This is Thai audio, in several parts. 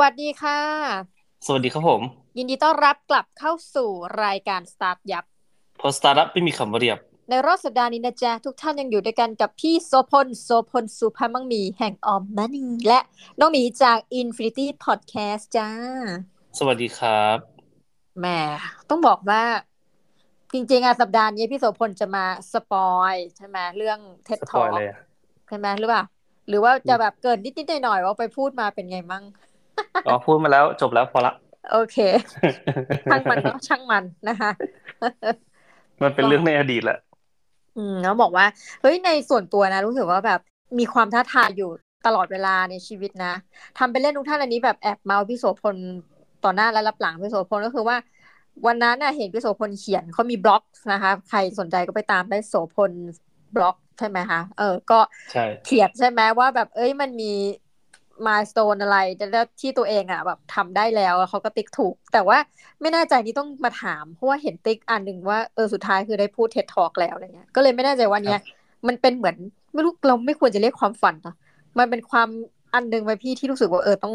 สวัสดีค่ะ สวัสดีครับผม ยินดีต้อนรับกลับเข้าสู่รายการ StartYupเพราะสตาร์ทอัพไม่มีคำว่าเรียบ ในรอบสัปดาห์นี้นะจ๊ะ ทุกท่านยังอยู่ด้วยกันกับพี่โสภณ โสภณ ศุภมั่งมี แห่ง aomMONEY และน้องหมีจาก Infinity Podcast จ้า สวัสดีครับแหมต้องบอกว่า จริงๆอะสัปดาห์นี้พี่โสภณจะมา spoil ใช่ไหมเรื่อง TEDx spoil เลยอะใช่ไหมหรือเปล่าหรือว่าจะแบบเกินนิดๆหน่อยๆว่าไปพูดมาเป็นไงมั่ง อ๋อพูดมาแล้วจบแล้วพอละ โอเค ช่างมันเนาะช่างมันนะคะ มันเป็นเรื่องในอดีตแหละ อืมแล้วบอกว่า เฮ้ยในส่วนตัวนะ รู้สึกว่าแบบมีความท้าทายอยู่ตลอดเวลาในชีวิตนะทำไปเล่นทุกท่านอันนี้แบบแอบเมาส์พี่โสพลต่อหน้าและรับหลังพี่โสพลก็คือว่า วันนั้นน่ะเห็นพี่โสพลเขียนเขามีบล็อกนะคะ ใครสนใจก็ไปตามได้โสพลบล็อกใช่ไหมคะ เออ ก็ใช่เขียนใช่ไหมว่าแบบ เอ้ยมันมี มาสโตนอะไรแล้วที่ตัวเองอะแบบทำได้แล้วเขาก็ติ๊กถูก แต่ว่าไม่แน่ใจนี่ต้องมาถาม เพราะว่าเห็นติ๊กอันหนึ่งว่าเออสุดท้ายคือได้พูดเท็ดทอกแล้วอะไรเงี้ยก็เลยไม่แน่ใจว่าเนี้ยมันเป็นเหมือนไม่รู้เราไม่ควรจะเรียกความฝันนะมันเป็นความอันหนึ่งไปพี่ที่รู้สึกว่าเออต้อง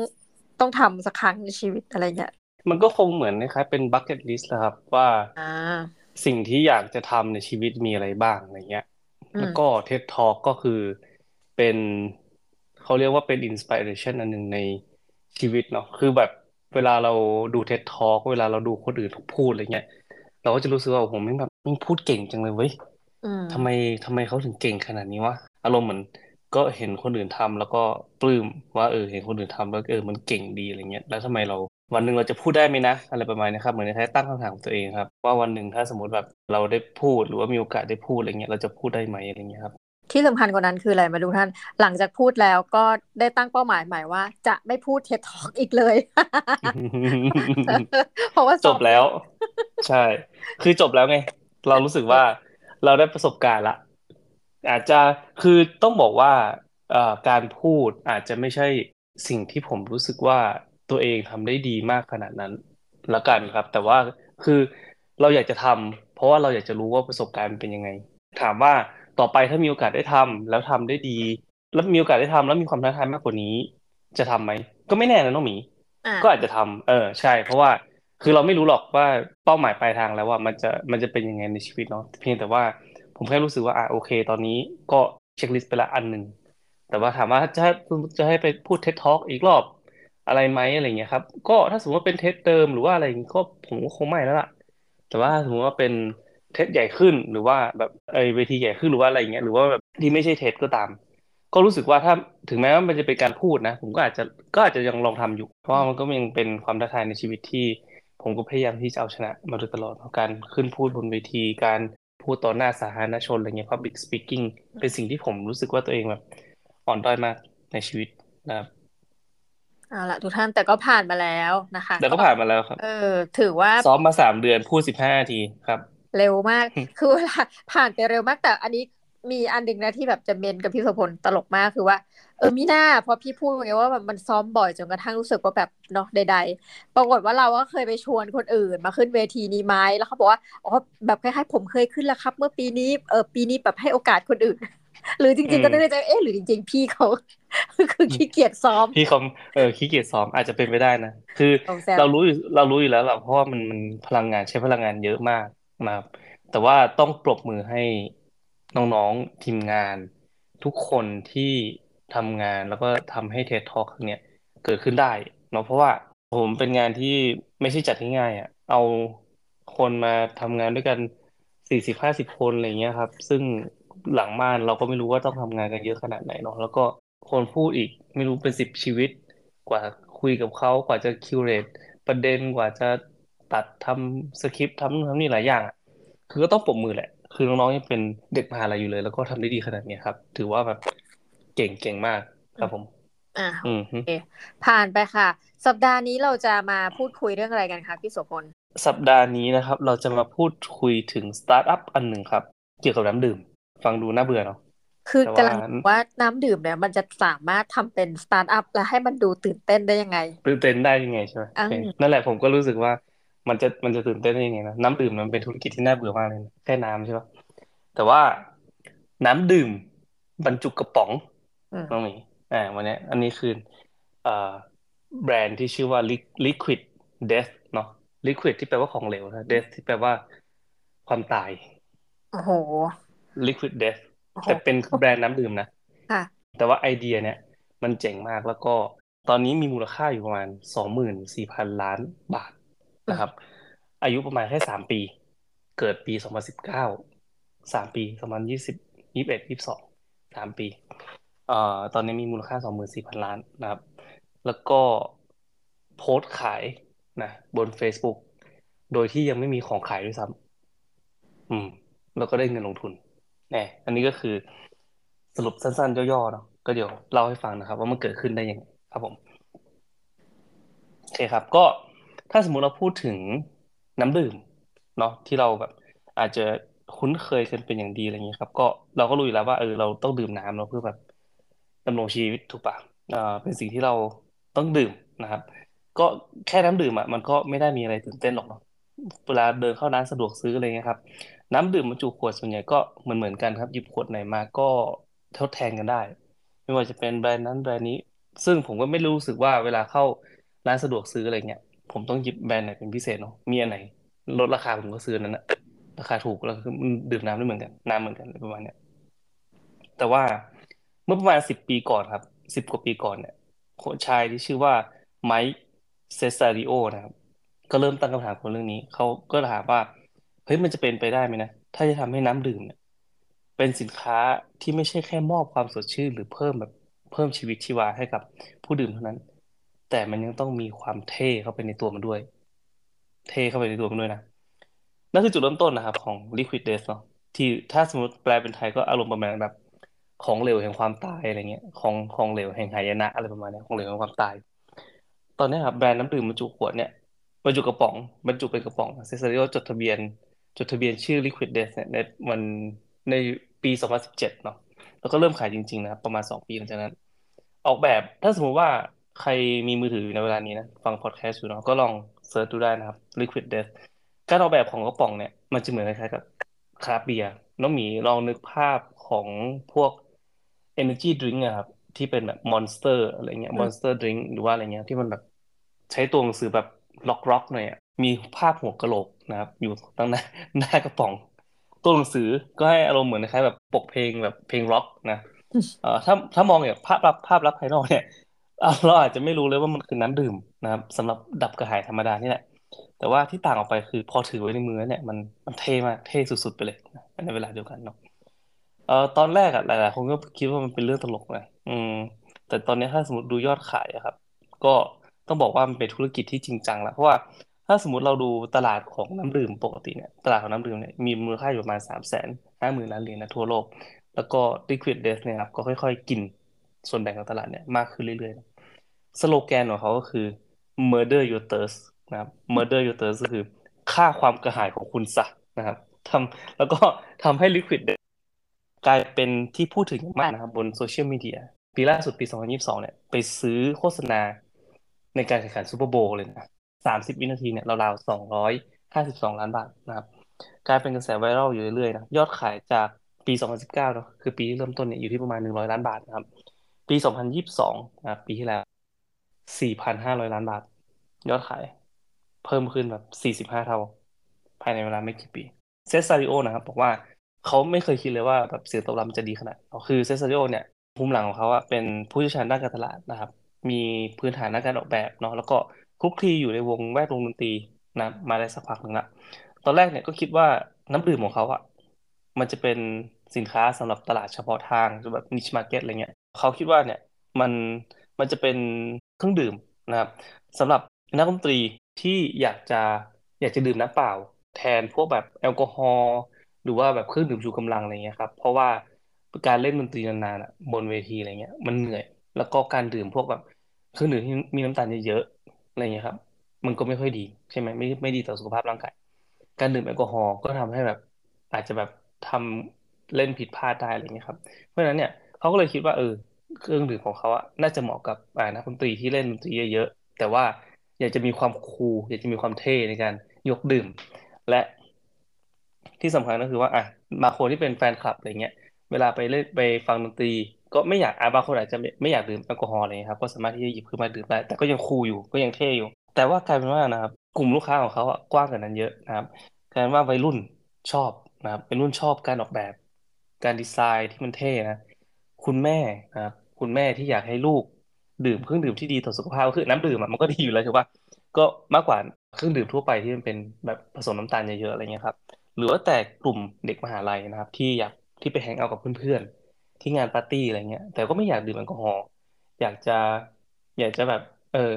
ต้องทำสักครั้งในชีวิตอะไรเงี้ยมันก็คงเหมือนคล้ายๆเป็นบั c เก็ตลิสต์นะครับว่าอ่าสิ่งที่อยากจะทำในชีวิตมีอะไรบ้างอะไรเงี้ยอืมแล้วก็เท็ดทอ k ก็คือเป็น เขาเรียกว่าเป็น inspiration อันหนึ่งในชีวิตเนาะคือแบบเวลาเราดูเท็ดทอ k เวลาเราดูคนอื่นพูดอะไรเงี้ยเราก็จะรู้สึกว่าผมแม่งแบบแม่งพูดเก่งจังเลยเว้ยอืมทำไมทำไมเขาถึงเก่งขนาดนี้วะอารมณ์เหมือนก็เห็นคนอื่นทำแล้วก็ปลื้มว่าเออเห็นคนอื่นทำแล้วเออมันเก่งดีอะไรเงี้ยแล้วทำไมเราวันหนึ่งเราจะพูดได้ไหมนะ อะไรประมาณนี้ครับเหมือนคล้ายๆตั้งคำถามกับตัวเองครับว่าวันหนึ่งถ้าสมมติแบบเราได้พูดหรือว่ามีโอกาสได้พูดอะไรเงี้ยเราจะพูดได้ไหมอะไรเงี้ยครับ ที่สำคัญกว่านั้นคืออะไรมาดูท่าน หลังจากพูดแล้วก็ได้ตั้งเป้าหมายใหม่ว่า จะไม่พูดเท็ดทอกอีกเลย เพราะว่าจบแล้ว ใช่ คือจบแล้วไง เรารู้สึกว่าเราได้ประสบการณ์ละ อาจจะคือต้องบอกว่าการพูดอาจจะไม่ใช่สิ่งที่ผมรู้สึกว่าตัวเองทำได้ดีมากขนาดนั้นละกันครับ แต่ว่าคือเราอยากจะทำเพราะว่าเราอยากจะรู้ว่าประสบการณ์มันเป็นยังไง ถามว่า ต่อไปถ้ามีโอกาสได้ทำแล้วทำได้ดี แล้วมีโอกาสได้ทำแล้วมีความท้าทายมากกว่านี้ จะทำไหมก็ไม่แน่นะน้องหมีอ่าก็อาจจะทำเออใช่ เพราะว่าคือเราไม่รู้หรอกว่าเป้าหมายปลายทางแล้วว่ามันจะมันจะเป็นยังไงในชีวิตเนาะเพียงแต่ว่าผมแค่รู้สึกว่าอะโอเค ตอนนี้ก็เช็คลิสต์ไปละอันหนึ่งแต่ว่าถามว่าจะจะให้ไปพูดเท็ดทอ k อีกรอบอะไรไหมอะไรเงี้ยครับ ก็ถ้าสมมติว่าเป็นเท็ดเดิมหรือว่าอะไรอย่างงี้ก็ผมก็คงไม่แล้วล่ะ แต่ว่าถ้าสมมติว่าเป็น เท็ดใหญ่ขึ้นหรือว่าแบบเออเวทีใหญ่ขึ้นหรือว่าอะไรอย่างเงี้ยหรือว่าแบบที่ไม่ใช่เท็ดก็ตาม ก็รู้สึกว่าถ้าถึงแม้ว่ามันจะเป็นการพูดนะ ผมก็อาจจะก็อาจจะยังลองทำอยู่ เพราะว่ามันก็ยังเป็นความท้าทายในชีวิตที่ ผมก็พยายามที่จะเอาชนะมาโดยตลอดเพราะการขึ้นพูดบนเวทีการพูดต่อหน้าสาธารณชนอะไรเงี้ย public speaking เป็นสิ่งที่ผมรู้สึกว่าตัวเองแบบอ่อนด้อยมากในชีวิตนะครับเอาละทุกท่านแต่ก็ผ่านมาแล้วนะคะ แต่ก็ผ่านมาแล้วครับ เออ ถือว่าซ้อมมาสามเดือนพูดสิบห้านาทีครับ เร็วมาก คือเวลาผ่านไปเร็วมากแต่อันนี้มีอันหนึ่งนะที่แบบจะเมนกับพี่โสพลตลกมากคือว่า เออมีหน้าพอพี่พูดไงว่าแบบมันซ้อมบ่อยจนกระทั่งรู้สึกว่าแบบเนาะใด ๆ ปรากฏว่าเราก็เคยไปชวนคนอื่น มาขึ้นเวทีนี้ไหมแล้วเขาบอกว่าอ๋อแบบคล้ายๆผมเคยขึ้นแล้วครับ เมื่อปีนี้เออปีนี้แบบให้โอกาสคนอื่น หรือจริงๆก็นึกในใจเอ๊ะหรือจริง ๆ พี่เขาคือขี้เกียจซ้อม พี่เขาเออขี้เกียจซ้อมอาจจะเป็นไปได้นะคือเอาแซวเรารู้อยู่เรารู้อยู่แล้วแหละเพราะว่ามันมันพลังงานใช้พลังงานเยอะมาก ครับแต่ว่าต้องปรบมือให้น้องๆทีมงาน ทุกคนที่ทำงานแล้วก็ทำให้เท็ดทอ k ครั้งเนี้ยเกิดขึ้นได้เนาะเพราะว่าผมเป็นงานที่ไม่ใช่จัดง่ายๆอะเอาคนมาทำงานด้วยกันสี่สิบห้าสิบคนอะไรเงี้ยครับ ซึ่งหลังม่านเราก็ไม่รู้ว่าต้องทำงานกันเยอะขนาดไหนเนาะแล้วก็คนพูดอีกไม่รู้เป็นสิบชีวิต กว่าคุยกับเขากว่าจะคิวเรตประเด็นกว่าจะ ตัดทำสคริปต์ทำนู่นทำนี่หลายอย่างอะคือก็ต้องปรบมือแหละ คือน้องๆยังเป็นเด็กมหาลัยอยู่เลย แล้วก็ทำได้ดีขนาดเนี้ยครับ ถือว่าแบบเก่งเก่งมากครับผม อะอืมฮึโอเคผ่านไปค่ะ สัปดาห์นี้เราจะมาพูดคุยเรื่องอะไรกันคะพี่โสพลสัปดาห์นี้นะครับ เราจะมาพูดคุยถึงสตาร์ทอัพอันหนึ่งครับ เกี่ยวกับน้ำดื่ม ฟังดูน่าเบื่อเนาะคือแต่กำว่ากำลังบอกว่าน้ำดื่มเนี่ยมันจะสามารถทำเป็นสตาร์ทอัพและให้มันดูตื่นเต้นได้ยังไง ตื่นเต้นได้ยังไงใช่ไหมอืมโอเคนั่นแหละผมก็รู้สึกว่า มันจะมันจะตื่นเต้นได้ยังไงนะน้ำดื่มมันเป็นธุรกิจที่น่าเบื่อมากเลยนะแค่น้ำใช่ปะแต่ว่าน้ำดื่มบรรจุกระป๋องอืมน้องหมีอ่าวันเนี้ยอันนี้คือเอ่อแบรนด์ที่ชื่อว่า Liquid Death เนาะ Liquid ที่แปลว่าของเหลวนะ Death ที่แปลว่าความตาย โอ้โห Liquid Death โอ้โหแต่เป็นแบรนด์น้ำดื่มนะค่ะแต่ว่าไอเดียเนี่ย มันเจ๋งมากแล้วก็ตอนนี้มีมูลค่าอยู่ประมาณสองหมื่นสี่พันล้านบาท นะครับ อายุประมาณแค่สามปี เกิดปีสองพันสิบเก้าสามปีสองพันยี่สิบยี่สิบเอ็ดยี่สิบสองสามปีเอ่อตอนนี้มีมูลค่าสองหมื่นสี่พันล้านนะครับ แล้วก็โพสต์ขายนะบน Facebook โดยที่ยังไม่มีของขายด้วยซ้ำอืม แล้วก็ได้เงินลงทุนแน่อันนี้ก็คือสรุปสั้นๆ ย่อๆเนาะก็เดี๋ยวเล่าให้ฟังนะครับ ว่ามันเกิดขึ้นได้ยังไงครับผม โอเคครับ ก็ ถ้าสมมุติเราพูดถึงน้ำดื่มเนาะที่เราแบบ อาจจะคุ้นเคยกันเป็นอย่างดีอะไรเงี้ยครับ ก็เราก็รู้อยู่แล้วว่าเออเราต้องดื่มน้ำเนาะเพื่อแบบดำรงชีวิตถูกปะอ่าเป็นสิ่งที่เราต้องดื่มนะครับ ก็แค่น้ำดื่มอะมันก็ไม่ได้มีอะไรตื่นเต้นหรอกเนาะเวลาเดินเข้าร้านสะดวกซื้ออะไรเงี้ยครับ น้ำดื่มบรรจุขวดส่วนใหญ่ก็เหมือนเหมือนกันครับ หยิบขวดไหนมาก็ทดแทนกันได้ ไม่ว่าจะเป็นแบรนด์นั้นแบรนด์นี้ ซึ่งผมก็ไม่รู้สึกว่าเวลาเข้าร้านสะดวกซื้ออะไรเงี้ย ผมต้องหยิบแบรนด์ไหนเป็นพิเศษเนาะมีอันไหนลดราคาผมก็ซื้ออันนั้นนะราคาถูกแล้วคือมันดื่มน้ำได้เหมือนกันน้ำเหมือนกันประมาณเนี้ยแต่ว่าเมื่อประมาณสิบปีก่อนครับสิบกว่าปีก่อนเนี่ยคนชายที่ชื่อว่าไมค์เซซาริโอนะครับ ก็เริ่มตั้งคำถามกับเรื่องนี้ เขาก็ถามว่า เฮ้ยมันจะเป็นไปได้ไหมนะ ถ้าจะทำให้น้ำดื่มเนี่ย เป็นสินค้าที่ไม่ใช่แค่มอบความสดชื่น หรือเพิ่มแบบเพิ่มชีวิตชีวาให้กับผู้ดื่มเท่านั้น แต่มันยังต้องมีความเท่เข้าไปในตัวมันด้วย เท่เข้าไปในตัวมันด้วยนะนั่นคือจุดเริ่มต้นนะครับ ของ Liquid Death เนาะที่ถ้าสมมติแปลเป็นไทยก็อารมณ์ประมาณแบบ ของเหลวแห่งความตายอะไรเงี้ย ของของเหลวแห่งหายนะอะไรประมาณนี้ของเหลวแห่งความตาย ตอนนี้ครับแบรนด์น้ำดื่มบรรจุขวดเนี่ยบรรจุกระป๋องบรรจุเป็นกระป๋องเซซาริโอจดทะเบียน จดทะเบียนชื่อ Liquid Death เนี่ยในวันในปี2017เนาะแล้วก็เริ่มขายจริงๆนะครับประมาณ 2 ปีหลังจากนั้น ออกแบบถ้าสมมติว่า ใครมีมือถืออยู่ในเวลานี้นะ ฟังพอดแคสต์อยู่เนาะก็ลอง search ดูได้นะครับ Liquid Death การออกแบบของกระป๋องเนี่ย มันจะเหมือนคล้ายๆกับคราฟต์เบียร์น้องหมีลองนึกภาพของพวก Energy Drink อะครับ ที่เป็นแบบ Monster อะไรเงี้ย Monster Drink หรือว่าอะไรเงี้ยที่มันแบบใช้ตัวหนังสือแบบล็อกๆหน่อยอะมีภาพหัวกะโหลกนะครับ อยู่ตั้งหน้าหน้ากระป๋อง ตัวหนังสือก็ให้อารมณ์เหมือนคล้ายๆแบบปกเพลงแบบเพลงร็อกนะเอ่อถ้าถ้ามองอย่างภาพลักษณ์ภาพลักษณ์ภายนอกเนี่ยอะ เราอาจจะไม่รู้เลยว่ามันคือน้ำดื่มนะครับสำหรับดับกระหายธรรมดานี่แหละ แต่ว่าที่ต่างออกไปคือพอถือไว้ในมือเนี่ยมันมันเท่มากเท่สุดๆไปเลยในเวลาเดียวกันเนาะเอ่อตอนแรกอะหลายๆคนก็คิดว่ามันเป็นเรื่องตลกนะอืม แต่ตอนนี้ถ้าสมมติดูยอดขายอะครับ ก็ต้องบอกว่ามันเป็นธุรกิจที่จริงจังแล้วเพราะว่าถ้าสมมติเราดูตลาดของน้ำดื่มปกติเนี่ยตลาดของน้ำดื่มเนี่ยมีมูลค่าอยู่ประมาณสามแสนห้าหมื่นล้านเหรียญนะทั่วโลก แล้วก็ Liquid Death เนี่ยครับก็ค่อยๆ กิน ส่วนแบ่งของตลาดเนี่ยมากขึ้นเรื่อยๆสโลแกนของเขาก็คือ murder your thirst นะครับ murder your thirst ก็คือฆ่าความกระหายของคุณซะนะครับทำแล้วก็ทำให้ Liquid Death กลายเป็นที่พูดถึงมากนะครับบนโซเชียลมีเดียปีล่าสุดปี 2022 เนี่ย ไปซื้อโฆษณาในการแข่งขันซูเปอร์โบว์เลยนะ 30 วินาทีเนี่ยราวๆ 252 ล้านบาทนะครับ กลายเป็นกระแสไวรัลอยู่เรื่อยๆนะ ยอดขายจากปี 2019เนาะคือปีเริ่มต้นเนี่ยอยู่ที่ประมาณ 100 ล้านบาทนะครับ ปี2022นะครับปีที่แล้ว4,500ล้านบาท ยอดขาย เพิ่มขึ้นแบบ45เท่า ภายในเวลาไม่กี่ปี เซซาริโอนะครับ บอกว่าเขาไม่เคยคิดเลยว่าแบบเสียงตอบรับจะดีขนาดคือเซซาริโอเนี่ยภูมิหลังของเขาอะเป็นผู้เชี่ยวชาญด้านการตลาดนะครับ มีพื้นฐานด้านการออกแบบเนาะแล้วก็คลุกคลีอยู่ในวงแวดวงดนตรีนะมาได้สักพักหนึ่งละตอนแรกเนี่ยก็คิดว่าน้ำดื่มของเขาอะมันจะเป็นสินค้าสำหรับตลาดเฉพาะทางแบบ niche market อะไรเงี้ย เขาคิดว่าเนี่ยมันมันจะเป็นเครื่องดื่มนะครับสำหรับนักดนตรีที่อยากจะอยากจะดื่มน้ำเปล่า แทนพวกแบบแอลกอฮอล์หรือว่าแบบเครื่องดื่มชูกำลังอะไรเงี้ยครับเพราะว่าการเล่นดนตรีนานๆอะบนเวทีอะไรเงี้ยมันเหนื่อย แล้วก็การดื่มพวกแบบเครื่องดื่มที่มีน้ำตาลเยอะๆอะไรเงี้ยครับมันก็ไม่ค่อยดีใช่ไหมไม่ไม่ดีต่อสุขภาพร่างกายการดื่มแอลกอฮอล์ก็ทำให้แบบ อาจจะแบบทำเล่นผิดพลาดได้อะไรเงี้ยครับเพราะฉะนั้นเนี่ยเขาก็เลยคิดว่าเออ เครื่องดื่มของเขาอะน่าจะเหมาะกับอ่านักดนตรีที่เล่นดนตรีเยอะๆแต่ว่าอยากจะมีความคูลอยากจะมีความเท่ในการยกดื่ม และที่สำคัญก็คือว่าอะบางคนที่เป็นแฟนคลับอะไรเงี้ยเวลาไปเล่นไปฟังดนตรี ก็ไม่อยากอาบางคนอาจจะไม่อยากดื่มแอลกอฮอล์อะไรครับก็สามารถที่จะหยิบขึ้นมาดื่มได้แต่ก็ยังคูลอยู่ก็ยังเท่อยู่ แต่ว่ากลายเป็นว่านะครับ กลุ่มลูกค้าของเขาอะกว้างกว่านั้นเยอะนะครับกลายเป็นว่าวัยรุ่นชอบนะครับเป็นรุ่นชอบการออกแบบ การดีไซน์ที่มันเท่นะ คุณแม่นะครับคุณแม่ที่อยากให้ลูกดื่มเครื่องดื่มที่ดีต่อสุขภาพก็คือน้ำดื่มมันก็ดีอยู่แล้วใช่ปะก็มากกว่าเครื่องดื่มทั่วไปที่มันเป็นแบบผสมน้ำตาลเยอะๆอะไรเงี้ยครับ หรือว่าแต่กลุ่มเด็กมหาลัยนะครับ ที่อยากที่ไปแฮงเอาท์กับเพื่อนๆที่งานปาร์ตี้อะไรเงี้ย แต่ก็ไม่อยากดื่มแอลกอฮอล์อยากจะ อยากจะแบบ เออ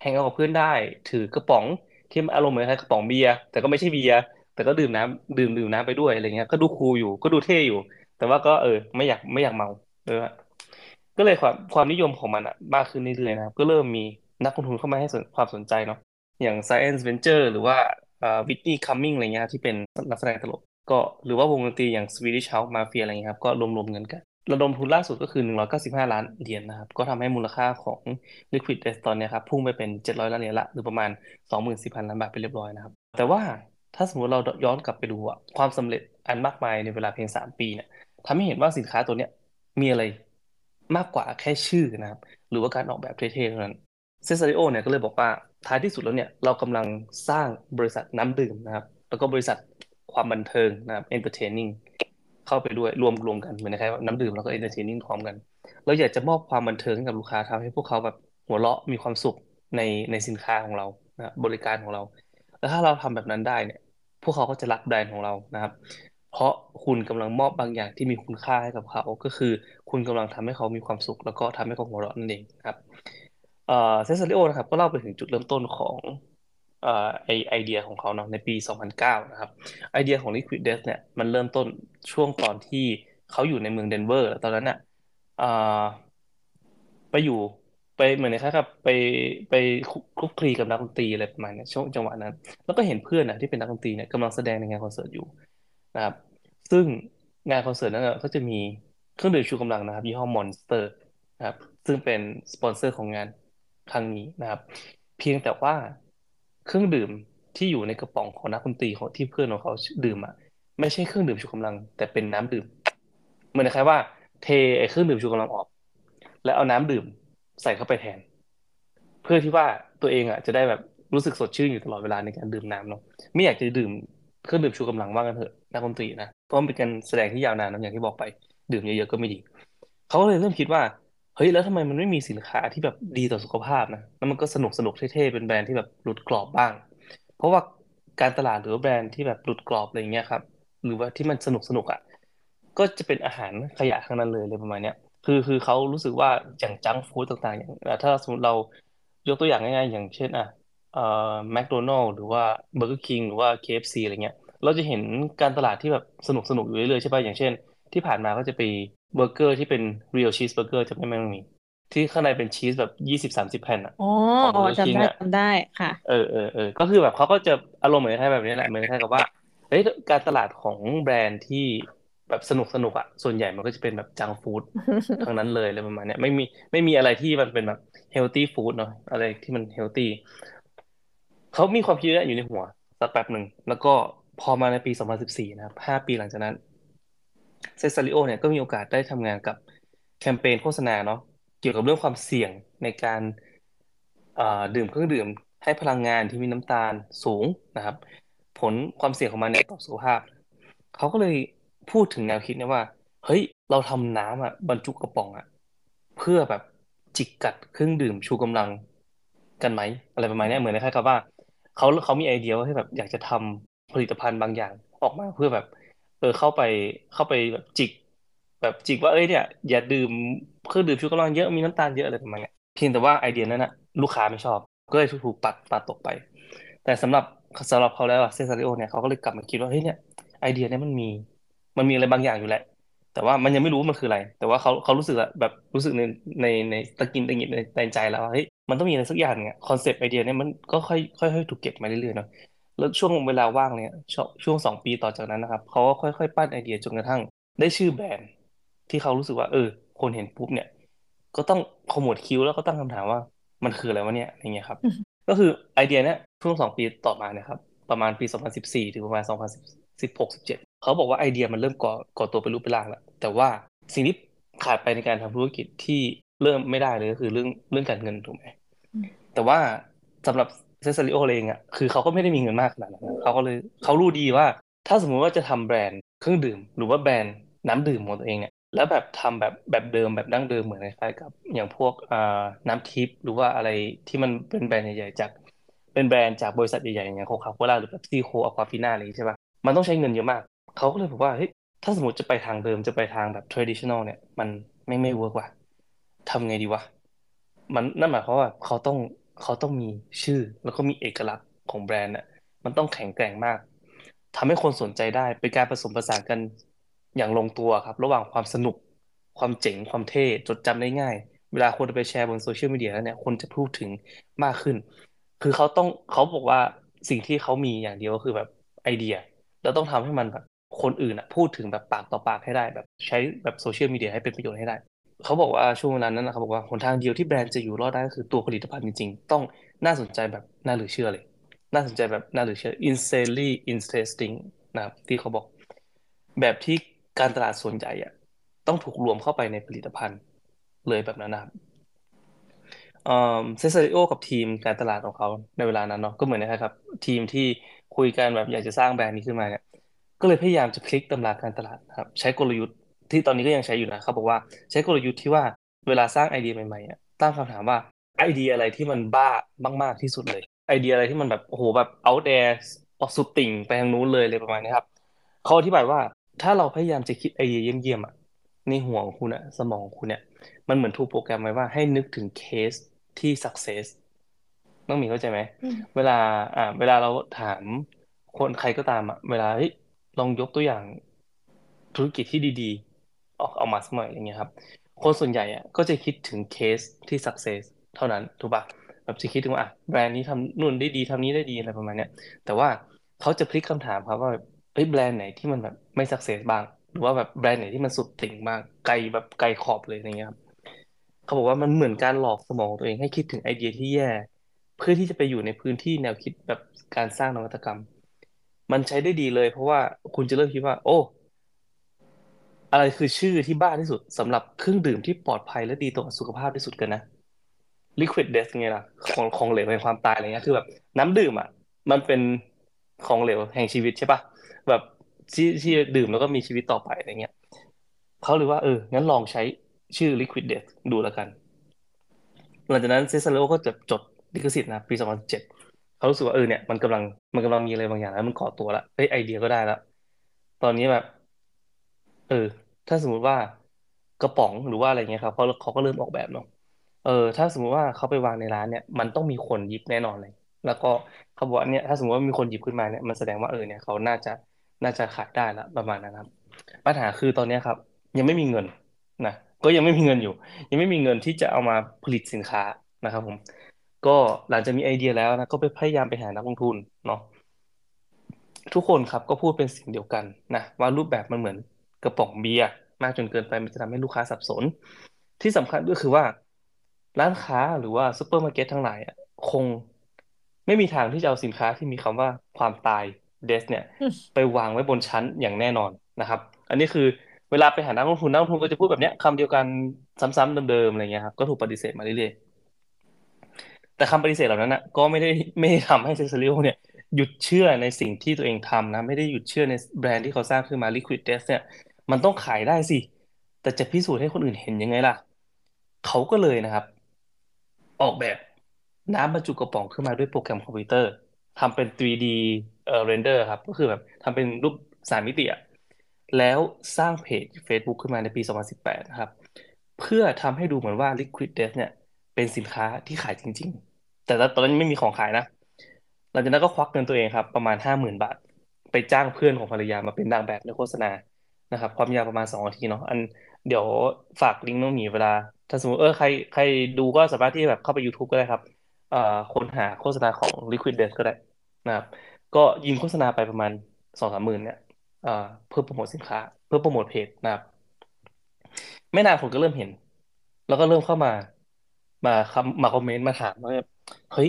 แฮงเอาท์กับเพื่อนได้ ถือกระป๋องที่อารมณ์เหมือนกระป๋องเบียร์แต่ก็ไม่ใช่เบียร์แต่ก็ดื่มน้ำดื่มดื่มน้ำไปด้วยอะไรเงี้ยก็ดูคูลอยู่ก็ดูเท่อยู่ แต่ว่าก็เออ ไม่อยากไม่อยากเมา เลยก็เลยความความนิยมของมันอะมากขึ้นเรื่อยๆนะครับ ก็เริ่มมีนักลงทุนเข้ามาให้ความสนใจเนาะอย่าง Science Venture หรือว่าวิตตี้คัมมิงอะไรเงี้ยที่เป็นนักแสดงตลกก็หรือว่าวงดนตรีอย่าง Swedish House Mafia อะไรเงี้ยครับก็รวมๆเงินกัน ระดมทุนล่าสุดก็คือ 195 ล้านเหรียญนะครับ ก็ทำให้มูลค่าของ Liquid Death ตอนนี้ครับพุ่งไปเป็น 700 ล้านเหรียญละ หรือประมาณ 24,000 ล้านบาทไปเรียบร้อยนะครับ แต่ว่าถ้าสมมติเราย้อนกลับไปดูอะความสำเร็จอันมากมายในเวลาเพียง 3 ปีเนี่ยทำให้เห็นว่าสินค้าตัวเนี้ย มีอะไรมากกว่าแค่ชื่อนะครับ หรือว่าการออกแบบเท่ๆเท่านั้นเซซาริโอเนี่ยก็เลยบอกว่าท้ายที่สุดแล้วเนี่ยเรากำลังสร้างบริษัทน้ำดื่มนะครับ แล้วก็บริษัทความบันเทิงนะครับ entertaining เข้าไปด้วยรวมรวมกันเหมือนนะครับน้ำดื่มแล้วก็ entertaining พร้อมกันเราอยากจะมอบความบันเทิงให้กับลูกค้าทำให้พวกเขาแบบหัวเราะมีความสุขในในสินค้าของเรานะบริการของเรา แล้วถ้าเราทำแบบนั้นได้เนี่ย พวกเขาก็จะรักแบรนด์ของเรานะครับ เพราะคุณกำลังมอบบางอย่างที่มีคุณค่าให้กับเขา ก็คือคุณกำลังทำให้เขามีความสุข แล้วก็ทำให้เขาหัวเราะนั่นเองครับเซซาริโอนะครับก็เล่าไปถึงจุดเริ่มต้นของไอไอเดียของเขาเนาะในปี 2009 นะครับ ไอเดียของ Liquid Death เนี่ยมันเริ่มต้นช่วงตอนที่เขาอยู่ในเมืองเดนเวอร์ ตอนนั้นน่ะเอ่อไปอยู่ไปเหมือนนะครับไปไปคลุกคลีกับนักดนตรีอะไรประมาณนี้ช่วงจังหวะนั้น แล้วก็เห็นเพื่อนนะที่เป็นนักดนตรีเนี่ยกำลังแสดงในงานคอนเสิร์ตอยู่ นะครับ ซึ่งงานคอนเสิร์ตนั้นก็จะมีเครื่องดื่มชูกำลังนะครับยี่ห้อ Monster นะครับ ซึ่งเป็นสปอนเซอร์ของงานครั้งนี้นะครับ เพียงแต่ว่าเครื่องดื่มที่อยู่ในกระป๋องของนักดนตรีของที่เพื่อนของเขาดื่มอะไม่ใช่เครื่องดื่มชูกำลัง แต่เป็นน้ำดื่มเหมือนคล้ายว่าเทไอ้เครื่องดื่มชูกำลังออก แล้วเอาน้ำดื่มใส่เข้าไปแทน เพื่อที่ว่าตัวเองอะจะได้แบบรู้สึกสดชื่นอยู่ตลอดเวลาในการดื่มน้ำเนาะไม่อยากจะดื่ม เครื่องดื่มชูกำลังว่ากันเถอะนักดนตรีนะเพราะมันเป็นการแสดงที่ยาวนานนะอย่างที่บอกไป ดื่มเยอะๆก็ไม่ดีเขาก็เลยเริ่มคิดว่าเฮ้ยแล้วทำไมมันไม่มีสินค้าที่แบบดีต่อสุขภาพนะแล้วมันก็สนุกสนุกเท่ๆเป็นแบรนด์ที่แบบหลุดกรอบบ้าง เพราะว่าการตลาดหรือว่าแบรนด์ที่แบบหลุดกรอบอะไรเงี้ยครับหรือว่าที่มันสนุกสนุกอะก็จะเป็นอาหารขยะทั้งนั้นเลยเลยประมาณเนี้ยคือคือเขารู้สึกว่าอย่างจังฟู้ดต่างๆอย่างถ้าสมมติเรายกตัวอย่างง่ายๆอย่างเช่นอะ เอ่อแมคโดนัลด์หรือว่าเบอร์เกอร์คิงหรือว่า KFC อะไรเงี้ย เราจะเห็นการตลาดที่แบบสนุกสนุกอยู่เรื่อยๆใช่ป่ะอย่างเช่น ที่ผ่านมาก็จะไปเบอร์เกอร์ที่เป็น real cheeseburger จะไม่ไม่มี ที่ข้างในเป็นชีสแบบยี่สิบสามสิบแผ่นอะอ๋อของอ๋อเบอร์เกอร์คิงจำได้อะจำได้ค่ะเออเออเออก็คือแบบเขาก็จะอารมณ์เหมือนคล้ายๆแบบนี้แหละเหมือนคล้ายๆกับว่าเฮ้ยการตลาดของแบรนด์ที่แบบสนุกสนุกอะส่วนใหญ่มันก็จะเป็นแบบ junk food ทั้งนั้นเลยอะไรประมาณเนี้ยไม่มีไม่มีอะไรที่มันเป็นแบบ healthy food เนาะอะไรที่มัน healthy เขามีความคิดนี้อยู่ในหัวสักแป๊บหนึ่ง แล้วก็พอมาในปี 2014 นะครับห้าปีหลังจากนั้น เซซาริโอเนี่ยก็มีโอกาสได้ทำงานกับแคมเปญโฆษณาเนาะ เกี่ยวกับเรื่องความเสี่ยงในการดื่มเครื่องดื่มให้พลังงานที่มีน้ำตาลสูงนะครับ ผลความเสี่ยงของมันเนี่ยต่อสุขภาพ เขาก็เลยพูดถึงแนวคิดเนี่ยว่า เฮ้ย เราทำน้ำอะบรรจุกระป๋องอะ เพื่อแบบจิกกัดเครื่องดื่มชูกำลังกันไหม อะไรประมาณนี้เหมือนคล้ายๆกับว่า เขาเขามีไอเดียว่าให้แบบอยากจะทำผลิตภัณฑ์บางอย่างออกมาเพื่อแบบ เออเข้าไปเข้าไปแบบจิก แบบจิกว่าเอ้ยเนี่ยอย่าดื่มเครื่องดื่มชูกำลังเยอะมีน้ำตาลเยอะอะไรประมาณนี้เพียงแต่ว่าไอเดียนั้นนะลูกค้าไม่ชอบ ก็เลยถูกปัดปัดตกไป แต่สำหรับสำหรับเขาแล้วอะเซซาริโอเนี่ยเขาก็เลยกลับมาคิดว่าเฮ้ยเนี่ยไอเดียเนี่ยมันมีมันมีอะไรบางอย่างอยู่แหละ แต่ว่ามันยังไม่รู้มันคืออะไร แต่ว่าเขาเขารู้สึกแบบรู้สึกในในในตะหงิดตะหงิดในในใจแล้วว่าเฮ้ย มันต้องมีอะไรสักอย่างเนี่ยคอนเซปต์ไอเดียเนี่ยมันก็ค่อยค่อยค่อยถูกเก็บมาเรื่อยๆเนาะแล้วช่วงเวลาว่างเนี่ยช่วงช่วงสองปีต่อจากนั้นนะครับเขาก็ค่อยๆปั้นไอเดียจนกระทั่ง ได้ชื่อแบรนด์ ที่เขารู้สึกว่า เออ คนเห็นปุ๊บเนี่ย ก็ต้องขมวดคิ้วแล้วก็ตั้งคำถามว่ามันคืออะไรวะเนี่ยอย่างเงี้ยครับ ก็คือไอเดียเนี้ยช่วงสองปีต่อมาเนี่ยครับประมาณปี 2014 ถึงประมาณ 2016 17 เขาบอกว่าไอเดียมันเริ่มก่อก่อตัวเป็นรูปเป็นร่างแล้ว แต่ว่าสิ่งที่ขาดไปในการทำธุรกิจที่เริ่มไม่ได้เลยก็คือเรื่องเรื่องการเงินถูกไหม แต่ว่าสำหรับเซซาริโอเองอะคือเขาก็ไม่ได้มีเงินมากขนาดนั้นเขาก็เลยเขารู้ดีว่า ถ้าสมมุติว่าจะทำแบรนด์เครื่องดื่ม หรือว่าแบรนด์น้ำดื่มของตัวเองเนี่ยแล้วแบบทำแบบแบบเดิมแบบดั้งเดิมเหมือนคล้ายๆกับอย่างพวกน้ำทิพย์หรือว่าอะไรที่มันเป็นแบรนด์ใหญ่ๆจากเป็นแบรนด์จากบริษัทใหญ่ๆอย่าง Coca-Cola หรือแบบ PepsiCo Aquafina อะไรใช่ปะมันต้องใช้เงินเยอะมากเขาก็เลยบอกว่าเฮ้ยถ้าสมมติจะไปทางเดิมจะไปทางแบบ traditional เนี่ย มันไม่ไม่ work ว่ะทำไงดีวะมันนั่นหมายความว่าเขาต้อง เขาต้องมีชื่อแล้วก็มีเอกลักษณ์ของแบรนด์อะมันต้องแข็งแกร่งมากทำให้คนสนใจได้เป็นการผสมผสานกันอย่างลงตัวครับ ระหว่างความสนุก ความเจ๋งความเท่จดจำได้ง่าย เวลาคนไปแชร์บนโซเชียลมีเดียแล้วเนี่ยคนจะพูดถึงมากขึ้น คือเขาต้องเขาบอกว่าสิ่งที่เขามีอย่างเดียวก็คือแบบไอเดีย แล้วต้องทำให้มันแบบคนอื่นอะพูดถึงแบบปากต่อปากให้ได้แบบใช้แบบโซเชียลมีเดียให้เป็นประโยชน์ให้ได้ เขาบอกว่าช่วงเวลานั้นนะเขาบอกว่าหนทางเดียวที่แบรนด์จะอยู่รอดได้ก็คือตัวผลิตภัณฑ์จริงๆ ต้องน่าสนใจแบบน่าเหลือเชื่อเลย น่าสนใจแบบน่าเหลือเชื่อ insanely interesting นะครับที่เขาบอก แบบที่การตลาดส่วนใหญ่อะต้องถูกรวมเข้าไปในผลิตภัณฑ์เลยแบบนั้นนะครับเอ่อเซซาริโอกับทีมการตลาดของเขาในเวลานั้นเนาะก็เหมือนนะครับ ทีมที่คุยกันแบบอยากจะสร้างแบรนด์นี้ขึ้นมาเนี่ยก็เลยพยายามจะพลิกตำราการตลาดครับ ใช้กลยุทธ์ ที่ตอนนี้ก็ยังใช้อยู่นะเขาบอกว่าใช้กลยุทธ์ที่ว่าเวลาสร้างไอเดียใหม่ๆอะตั้งคำถามว่าไอเดียอะไรที่มันบ้ามาก ๆ ที่สุดเลย ไอเดียอะไรที่มันแบบโอ้โหแบบ out there ออกสุดติ่งไปทางนู้นเลยเลยประมาณนี้ครับเขาอธิบายว่าถ้าเราพยายามจะคิดไอเดียเยี่ยมๆอะในหัวของคุณอะสมองของคุณเนี่ยมันเหมือนถูกโปรแกรมไว้ว่าให้นึกถึงเคสที่ success น้องหมีเข้าใจไหมเวลาอ่าเวลาเราถามคนใครก็ตามอะเวลาเฮ้ยลองยกตัวอย่างธุรกิจที่ดี ๆ ออกเอามาสักหน่อยอย่างเงี้ยครับคนส่วนใหญ่อะก็จะคิดถึงเคสที่ success เท่านั้นถูกปะแบบจะคิดถึงว่าอะแบรนด์นี้ทำนู่นได้ดีทำนี้ได้ดีอะไรประมาณเนี้ยแต่ว่าเขาจะพลิกคำถามครับว่าเฮ้ยแบรนด์ไหนที่มันแบบไม่ success บ้าง หรือว่าแบบแบรนด์ไหนที่มันสุดติ่งบ้างไกลแบบไกลขอบเลยอย่างเงี้ยครับเขาบอกว่ามันเหมือนการหลอกสมองตัวเองให้คิดถึงไอเดียที่แย่เพื่อที่จะไปอยู่ในพื้นที่แนวคิดแบบการสร้างนวัตกรรม มันใช้ได้ดีเลย เพราะว่าคุณจะเริ่มคิดว่า โอ้ อะไรคือชื่อที่บ้าที่สุดสำหรับเครื่องดื่มที่ปลอดภัยและดีต่อสุขภาพที่สุดกันนะ Liquid Death ไงล่ะของของเหลวแห่งความตายอะไรเงี้ยคือแบบ น้ำดื่มอะ มันเป็นของเหลวแห่งชีวิตใช่ปะแบบที่ที่ดื่มแล้วก็มีชีวิตต่อไปอะไรเงี้ยเขาเลยว่าเอองั้นลองใช้ชื่อ Liquid Death ดูแล้วกัน หลังจากนั้นเซซาโรก็จะจดลิขสิทธิ์นะปีสองพันเจ็ดเขารู้สึกว่าเออเนี่ยมันกำลังมันกำลังมีอะไรบางอย่างแล้วมันก่อตัวละเฮ้ยไอเดียก็ได้ล้วตอนนี้แบบ เออ ถ้าสมมุติว่ากระป๋องหรือว่าอะไรเงี้ยครับเขาเขาก็เริ่มออกแบบเนาะเออ ถ้าสมมุติว่าเขาไปวางในร้านเนี่ย มันต้องมีคนหยิบแน่นอนเลย แล้วก็เขาบอกว่าเนี่ยถ้าสมมติว่ามีคนหยิบขึ้นมาเนี่ยมันแสดงว่าเออเนี่ยเขาน่าจะน่าจะขายได้ละประมาณนั้นครับ ปัญหาคือตอนนี้ครับ ยังไม่มีเงินนะก็ยังไม่มีเงินอยู่ ยังไม่มีเงินที่จะเอามาผลิตสินค้านะครับ ผม ก็หลังจากมีไอเดียแล้วนะก็ไปพยายามไปหานักลงทุนเนาะทุกคนครับก็พูดเป็นสิ่งเดียวกันนะว่ารูปแบบมันเหมือน กระป๋องเบียร์มากจนเกินไปมันจะทำให้ลูกค้าสับสน ที่สำคัญก็คือว่า ร้านค้าหรือว่าซูเปอร์มาร์เก็ตทั้งหลายอะคงไม่มีทางที่จะเอาสินค้าที่มีคำว่าความตาย Death เนี่ย ไปวางไว้บนชั้นอย่างแน่นอนนะครับ อันนี้คือเวลาไปหานักลงทุนนักลงทุนก็จะพูดแบบเนี้ยคำเดียวกันซ้ำๆเดิมๆอะไรเงี้ยครับก็ถูกปฏิเสธมาเรื่อยๆแต่คำปฏิเสธเหล่านั้นนะก็ไม่ได้ไม่ได้ทำให้เซซาริโอเนี่ยหยุดเชื่อในสิ่งที่ตัวเองทำนะ ไม่ได้หยุดเชื่อในแบรนด์ที่เขาสร้างขึ้นมา Liquid Death เนี่ย มันต้องขายได้สิ แต่จะพิสูจน์ให้คนอื่นเห็นยังไงล่ะ เขาก็เลยนะครับ ออกแบบน้ำบรรจุกระป๋องขึ้นมาด้วยโปรแกรมคอมพิวเตอร์ทำเป็น 3D เอ่อเรนเดอร์ครับ ก็คือแบบทำเป็นรูปสามมิติอะแล้วสร้างเพจ Facebook ขึ้นมาในปี 2018 นะครับ เพื่อทำให้ดูเหมือนว่า Liquid Death เนี่ย เป็นสินค้าที่ขายจริง ๆ แต่ตอนนั้นไม่มีของขายนะ หลังจากนั้นก็ควักเงินตัวเองครับ ประมาณห้าหมื่นบาท ไปจ้างเพื่อนของภรรยามาเป็นนางแบบในโฆษณา นะครับ ความยาวประมาณสองนาทีเนาะอันเดี๋ยวฝากลิงก์น้องหมีเวลา ถ้าสมมติเออใครใครดูก็สามารถที่แบบเข้าไป YouTube ก็ได้ครับเอ่อค้นหาโฆษณาของ Liquid Death ก็ได้นะครับ ก็ยิงโฆษณาไปประมาณสองสามหมื่นเนี่ยเอ่อเพื่อโปรโมทสินค้า เพื่อโปรโมทเพจนะครับ ไม่นานคนก็เริ่มเห็น แล้วก็เริ่มเข้ามา มาคำมาคอมเมนต์มาถามว่าเฮ้ย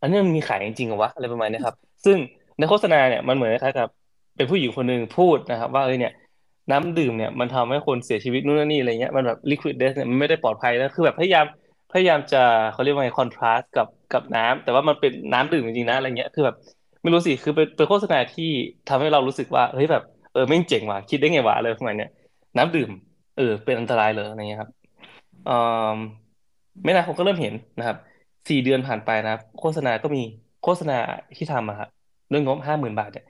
อันนี้มันมีขายจริงๆเหรอวะอะไรประมาณนี้ครับ ซึ่งในโฆษณาเนี่ยมันเหมือนคล้ายกับเป็นผู้หญิงคนหนึ่งพูดนะครับ ว่าเอ้ยเนี่ย น้ำดื่มเนี่ยมันทำให้คนเสียชีวิตนู่นนี่อะไรเงี้ยมันแบบลิควิดเดสเนี่ยมันไม่ได้ปลอดภัยแล้วคือแบบพยายามพยายามจะเขาเรียกว่าไงคอนทราสต์กับกับน้ำแต่ว่ามันเป็นน้ำดื่มจริงๆนะอะไรเงี้ยคือแบบไม่รู้สิคือเป็นเป็นโฆษณาที่ทำให้เรารู้สึกว่าเฮ้ยแบบเออไม่งเจ๋งว่ะคิดได้ไงวะอะไรประมาณเนี้ยน้ำดื่ม เออ เป็นอันตรายเลยอะไรเงี้ยครับเอ่อไม่นานผมก็เริ่มเห็นนะครับสี่เดือนผ่านไปนะครับ โฆษณาก็มีโฆษณาที่ทำอะครับเรื่องงบห้าหมื่นบาทเนี่ย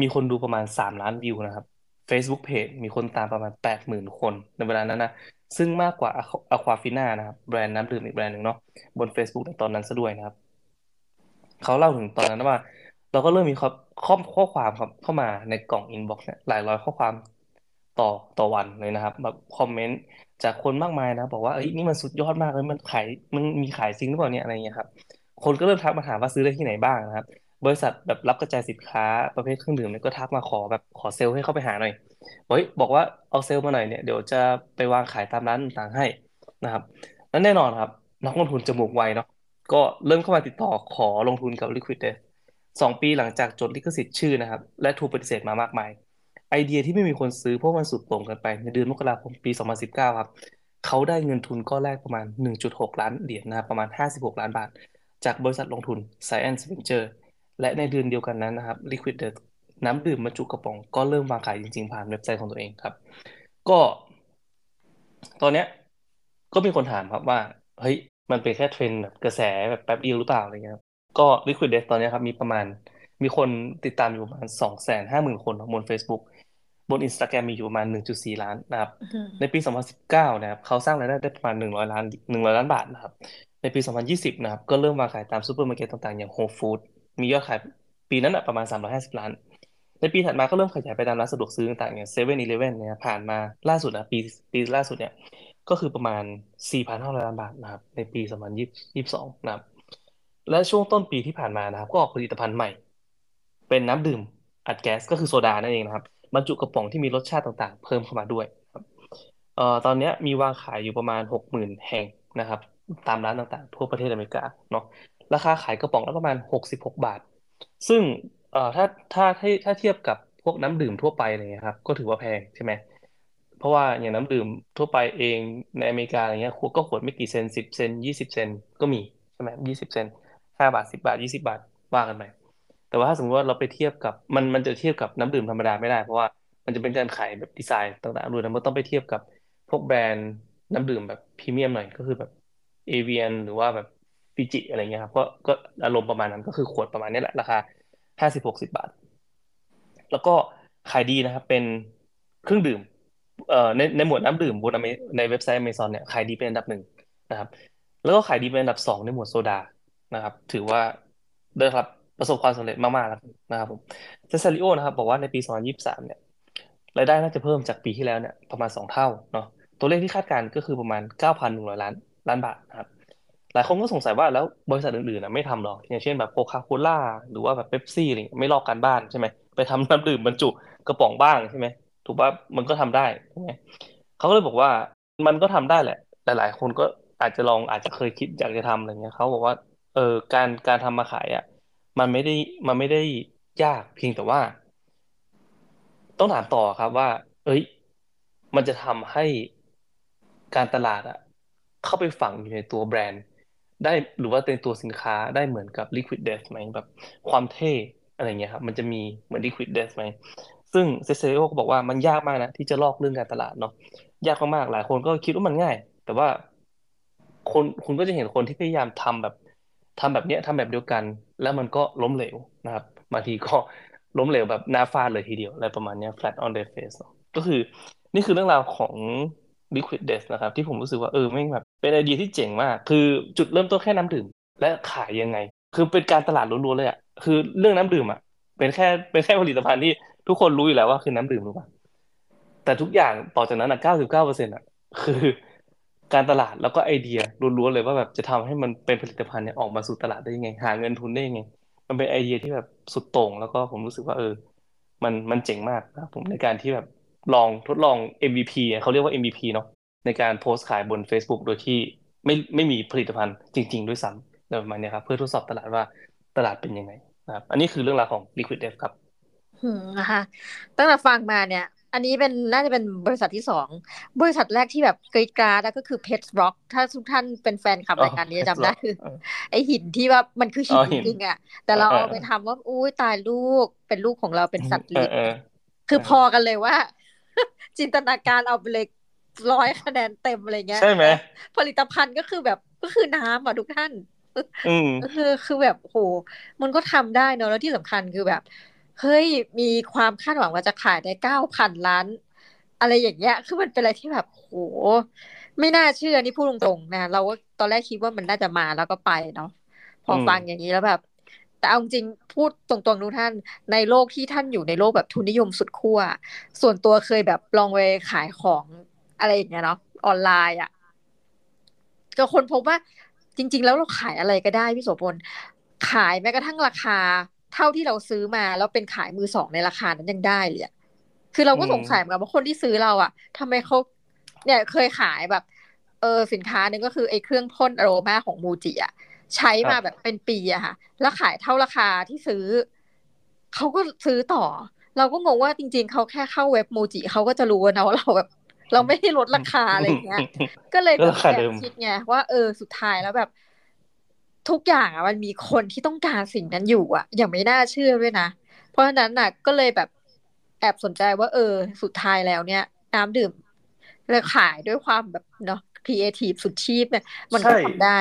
มีคนดูประมาณสามล้านวิวนะครับ Facebook Page มีคนตามประมาณแปดหมื่นคนในเวลานั้นนะซึ่งมากกว่า Aquafina นะครับ แบรนด์น้ำดื่มอีกแบรนด์หนึ่งเนาะบน Facebook ในตอนนั้นซะด้วยนะครับ เขาเล่าถึงตอนนั้นว่า เราก็เริ่มมีข้อข้อข้อความครับเข้ามาในกล่อง inbox เนี่ยหลายร้อยข้อความต่อต่อวันเลยนะครับแบบ comment จากคนมากมายนะ บอกว่าเอ้ยนี่มันสุดยอดมากเลยมันขายมันมีขายจริงหรือเปล่าเนี่ยอะไรเงี้ยครับคนก็เริ่มทักมาถามว่าซื้อได้ที่ไหนบ้างนะครับ บริษัทแบบรับกระจายสินค้าประเภทเครื่องดื่มเนี่ยก็ทักมาขอแบบขอเซลล์ให้เข้าไปหาหน่อยเฮ้ยบอกว่าเอาเซลล์มาหน่อยเนี่ยเดี๋ยวจะไปวางขายตามร้านต่างๆให้นะครับและแน่นอนครับนักลงทุนจมูกไวเนาะก็เริ่มเข้ามาติดต่อขอลงทุนกับ Liquid Death สองปีหลังจากจดลิขสิทธิ์ชื่อนะครับ และถูกปฏิเสธมามากมาย ไอเดียที่ไม่มีคนซื้อเพราะมันสุดโต่งกันไป ในเดือนมกราคมปี 2019 ครับเขาได้เงินทุนก้อนแรกประมาณ 1.6 ล้านเหรียญนะครับประมาณ 56 ล้านบาท จากบริษัทลงทุน Science Venture และในเดือนเดียวกันนั้นนะครับ Liquid Death น้ำดื่มบรรจุกระป๋องก็เริ่มวางขายจริงๆ ผ่านเว็บไซต์ของตัวเองครับ ก็ ตอนเนี้ย ก็มีคนถามครับว่า เฮ้ย มันเป็นแค่เทรนด์แบบกระแสแบบแป๊บเดียวหรือเปล่าอะไรเงี้ยครับก็ Liquid Death ตอนเนี้ยครับ มีประมาณมีคนติดตามอยู่ประมาณสองแสนห้าหมื่นคนบน Facebook บน Instagram มีอยู่ประมาณหนึ่งจุดสี่ล้านนะครับ ในปี 2019 นะครับเขาสร้างรายได้ได้ประมาณ 100 ล้าน 100 ล้านบาทนะครับ ในปี 2020 นะครับ ก็เริ่มวางขายตามซูเปอร์มาร์เก็ตต่างๆ อย่าง Whole Foods มียอดขายปีนั้นอะประมาณ 350 ล้าน ในปีถัดมาก็เริ่มขยายไปตามร้านสะดวกซื้อต่างๆอย่างเซเว่นอีเลฟเว่นเนี่ยผ่านมาล่าสุดนะปีปีล่าสุดเนี่ยก็คือประมาณ 4,500 ล้านบาทนะครับในปี 2022 นะครับ และช่วงต้นปีที่ผ่านมานะครับ ก็ออกผลิตภัณฑ์ใหม่ เป็นน้ำดื่มอัดแก๊สก็คือโซดานั่นเองนะครับบรรจุกระป๋องที่มีรสชาติต่างๆ เพิ่มเข้ามาด้วยครับเอ่อตอนนี้มีวางขายอยู่ประมาณ 60,000 แห่งนะครับ ตามร้านต่างๆ ทั่วประเทศอเมริกาเนาะ ราคาขายกระป๋องละประมาณ66บาท ซึ่งเอ่อถ้าถ้าถ้าถ้าเทียบกับพวกน้ำดื่มทั่วไปอะไรเงี้ยครับ ก็ถือว่าแพงใช่ไหมเพราะว่าอย่างน้ำดื่มทั่วไปเองในอเมริกาอะไรเงี้ยขวดก็ขวดไม่กี่เซนสิบเซนยี่สิบเซนก็มีใช่ไหมยี่สิบเซนห้าบาทสิบบาทยี่สิบาทว่ากันไปแต่ว่าถ้าสมมติว่าเราไปเทียบกับมันมันจะเทียบกับน้ำดื่มธรรมดาไม่ได้เพราะว่ามันจะเป็นการขายแบบดีไซน์ต่างๆด้วยนะมันต้องไปเทียบกับพวกแบรนด์น้ำดื่มแบบพรีเมียมหน่อยก็คือแบบเอเวียนหรือว่าแบบ ฟิจิอะไรเงี้ยครับก็ก็อารมณ์ประมาณนั้นก็คือขวดประมาณนี้แหละราคาห้าสิบหกสิบาท แล้วก็ขายดีนะครับ เป็นเครื่องดื่มเอ่อในในหมวดน้ำดื่มบนในเว็บไซต์ Amazon เนี่ยขายดีเป็นอันดับหนึ่งนะครับ แล้วก็ขายดีเป็นอันดับสองในหมวดโซดานะครับ ถือว่าได้รับประสบความสำเร็จมากๆแล้วนะครับผมเซซาริโอนะครับ บอกว่าในปี2023เนี่ยรายได้น่าจะเพิ่มจากปีที่แล้วเนี่ยประมาณสองเท่าเนาะตัวเลขที่คาดการณ์ก็คือประมาณ9,100ล้านล้านบาทนะครับ ลายคนก็สงสัยว่าแล้วบริษัทอื่นๆนะไม่ทำหรออย่างเช่นแบบโคคาโคล่าหรือว่าแบบเป๊ปซี่อะไรไม่ลอกการบ้านใช่ไหมไปทำน้ำดื่มบรรจุกระป๋องบ้างใช่ไหมถูกป่ะมันก็ทำได้ใช่ไหมเขาก็เลยบอกว่ามันก็ทำได้แหละ หลายๆคนก็อาจจะลองอาจจะเคยคิดอยากจะทำอะไรเงี้ยเขาบอกว่าเออการการทำมาขายอะมันไม่ได้มันไม่ได้ยากเพียงแต่ว่า ต้องถามต่อครับว่า เอ้ย มันจะทำให้การตลาดอะ เข้าไปฝังอยู่ในตัวแบรนด์ ได้หรือว่าในตัวสินค้าได้เหมือนกับ Liquid Death ไหมแบบความเท่อะไรเงี้ยครับมันจะมีเหมือน Liquid Death ไหมซึ่งเซเซโอก็บอกว่ามันยากมากนะที่จะลอกเรื่องการตลาดเนาะยากมากๆหลายคนก็คิดว่ามันง่าย แต่ว่าคนคุณก็จะเห็นคนที่พยายามทำแบบทำแบบเนี้ยทำแบบเดียวกัน แล้วมันก็ล้มเหลวนะครับบางทีก็ล้มเหลวแบบหน้าฟาดเลยทีเดียวอะไรประมาณเนี้ย flat on their face เนอะก็คือนี่คือเรื่องราวของ Liquid Death นะครับ ที่ผมรู้สึกว่าเออไม่งแบบ เป็นไอเดียที่เจ๋งมาก คือจุดเริ่มต้นแค่น้ำดื่ม และขายยังไง คือเป็นการตลาดล้วนๆเลยอะ คือเรื่องน้ำดื่มอะ เป็นแค่เป็นแค่ผลิตภัณฑ์ที่ทุกคนรู้อยู่แล้วว่าคือน้ำดื่มรู้ป่ะแต่ทุกอย่างต่อจากนั้นอะเก้าสิบเก้าเปอร์เซ็นต์อะ คือการตลาดแล้วก็ไอเดียล้วนๆเลยว่าแบบจะทำให้มันเป็นผลิตภัณฑ์เนี่ยออกมาสู่ตลาดได้ยังไง หาเงินทุนได้ยังไง มันเป็นไอเดียที่แบบสุดโต่งแล้วก็ผมรู้สึกว่าเออ มันมันเจ๋งมากนะผมในการที่แบบลองทดลอง MVP เขาเรียกว่า MVP เนาะ ในการโพสต์ขายบน Facebook โดยที่ไม่ไม่มีผลิตภัณฑ์จริง ๆ ด้วยซ้ำอะไรประมาณเนี้ยครับเพื่อทดสอบตลาดว่าตลาดเป็นยังไงนะครับอันนี้คือเรื่องราวของ Liquid Death ครับอืมนะคะตั้งแต่ฟังมาเนี่ย อันนี้เป็นน่าจะเป็นบริษัทที่สองบริษัทแรกที่แบบกรีดกราดก็คือเพชรร็อกถ้าทุกท่านเป็นแฟนคลับรายการนี้จำได้คือไอหินที่ว่ามันคือหินจริงๆอะแต่เราเอาไปทำว่าอุ้ยตายลูกเป็นลูกของเราเป็นสัตว์เลี้ยงคือพอกันเลยว่า จินตนาการเอาไปเลย ร้อยคะแนนเต็มอะไรเงี้ย ใช่ไหม ผลิตภัณฑ์ก็คือแบบก็คือน้ำอะทุกท่านอืมคือคือแบบโห มันก็ทำได้เนอะแล้วที่สำคัญคือแบบเฮ้ยมีความคาดหวังว่าจะขายได้เก้าพันล้าน อะไรอย่างเงี้ย คือมันเป็นอะไรที่แบบโห ไม่น่าเชื่อนี่พูดตรงๆนะเราก็ตอนแรกคิดว่ามันน่าจะมาแล้วก็ไปเนาะพอฟังอย่างนี้แล้วแบบ แต่เอาจริงพูดตรงๆทุกท่านในโลกที่ท่านอยู่ในโลกแบบทุนนิยมสุดขั้วส่วนตัวเคยแบบลองไปขายของ อะไรอย่างเงี้ยเนาะออนไลน์อะก็คนพบว่าจริง ๆ แล้วเราขายอะไรก็ได้พี่โสพลขายแม้กระทั่งราคาเท่าที่เราซื้อมาแล้วเป็นขายมือสองในราคานั้นยังได้เลยคือเราก็สงสัยเหมือนกันว่าคนที่ซื้อเราอะทำไมเขาเนี่ยเคยขายแบบ เออสินค้าหนึ่งก็คือไอ้เครื่องพ่นอโรมาของมูจิอะใช้มาแบบเป็นปีอะค่ะ แล้วขายเท่าราคาที่ซื้อ เขาก็ซื้อต่อ เราก็งงว่าจริง ๆ เขาแค่เข้าเว็บมูจิเขาก็จะรู้นะว่าเราแบบ เราไม่ได้ลดราคาอะไรอย่างเงี้ย ก็เลยแบบแอบคิดไงว่าเออสุดท้ายแล้วแบบ ทุกอย่างอะมันมีคนที่ต้องการสิ่งนั้นอยู่อะ อย่างไม่น่าเชื่อด้วยนะ เพราะฉะนั้นน่ะ ก็เลยแบบแอบสนใจว่าเออ สุดท้ายแล้วเนี่ย น้ำดื่มเลยขายด้วยความแบบเนาะครีเอทีฟสุดชีพเนี่ยมันก็ทำได้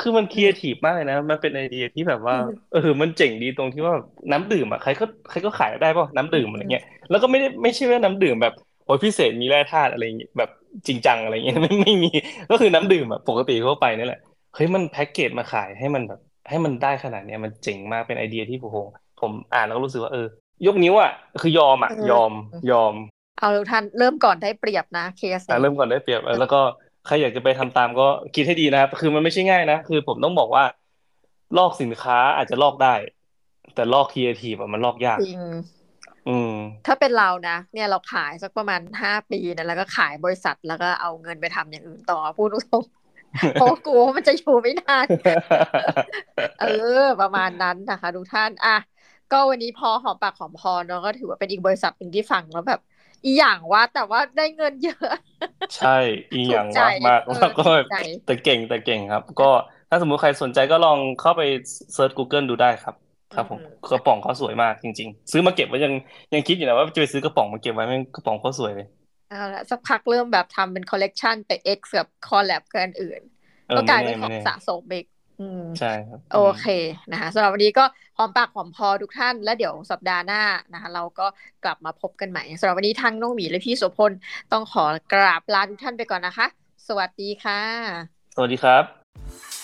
คือมันครีเอทีฟมากเลยนะ มันเป็นไอเดียที่แบบว่า เออ มันเจ๋งดีตรงที่ว่าน้ำดื่มอะใครก็ใครก็ขายได้ป่ะน้ำดื่มอะไรเงี้ย แล้วก็ไม่ได้ไม่ใช่ว่าน้ำดื่มแบบ โอ้ยพิเศษมีแร่ธาตุอะไรเงี้ยแบบจริงจังอะไรเงี้ยไม่ไม่มีก็คือน้ำดื่มแบบปกติทั่วไปนี่แหละเฮ้ยมันแพ็กเกจมาขายให้มันแบบ ให้มันได้ขนาดเนี้ยมันเจ๋งมากเป็นไอเดียที่ผมผมอ่านแล้วก็รู้สึกว่าเออ ยกนิ้วอะคือยอมอะยอมยอม เอาท่านเริ่มก่อนได้เปรียบนะเคสเริ่มก่อนได้เปรียบแล้วก็ใครอยากจะไปทำตามก็คิดให้ดีนะครับคือมันไม่ใช่ง่ายนะคือผมต้องบอกว่าลอกสินค้าอาจจะลอกได้ แต่ลอกครีเอทีฟมันลอกยากจริงอืม ถ้าเป็นเรานะ เนี่ยเราขายสักประมาณห้าปีนะแล้วก็ขายบริษัทแล้วก็เอาเงินไปทำอย่างอื่นต่อพูดตรงเพราะกลัวมันจะอยู่ไม่นาน เออ ประมาณนั้นนะคะทุกท่าน อะ ก็วันนี้พอหอมปากหอมคอเนาะก็ถือว่าเป็นอีกบริษัทหนึ่งที่ฟังแล้วแบบ ก็อย่างว่าแต่ว่าได้เงินเยอะ ใช่ ก็อย่างว่ามากแล้วก็แต่เก่งแต่เก่งครับ ก็ถ้าสมมุติใครสนใจก็ลองเข้าไป search Google ดูได้ครับ ครับผมกระป๋องเขาสวยมากจริง ๆ ซื้อมาเก็บไว้ยังยังคิดอยู่นะว่าจะไปซื้อกระป๋องมาเก็บไว้ม่กระป๋องเขาสวยเลยเอาละสักพักเริ่มแบบทำเป็นคอลเลกชันไป X กับ collab กันอื่นก็กลายเป็นของสะสมอีกใช่ครับโอเคนะคะสำหรับวันนี้ก็หอมปากหอมคอทุกท่าน แล้วเดี๋ยวสัปดาห์หน้านะคะ เราก็กลับมาพบกันใหม่สำหรับวันนี้ทั้งน้องหมีและพี่โสพลต้องขอกราบลาทุกท่านไปก่อนนะคะ สวัสดีค่ะ สวัสดีครับ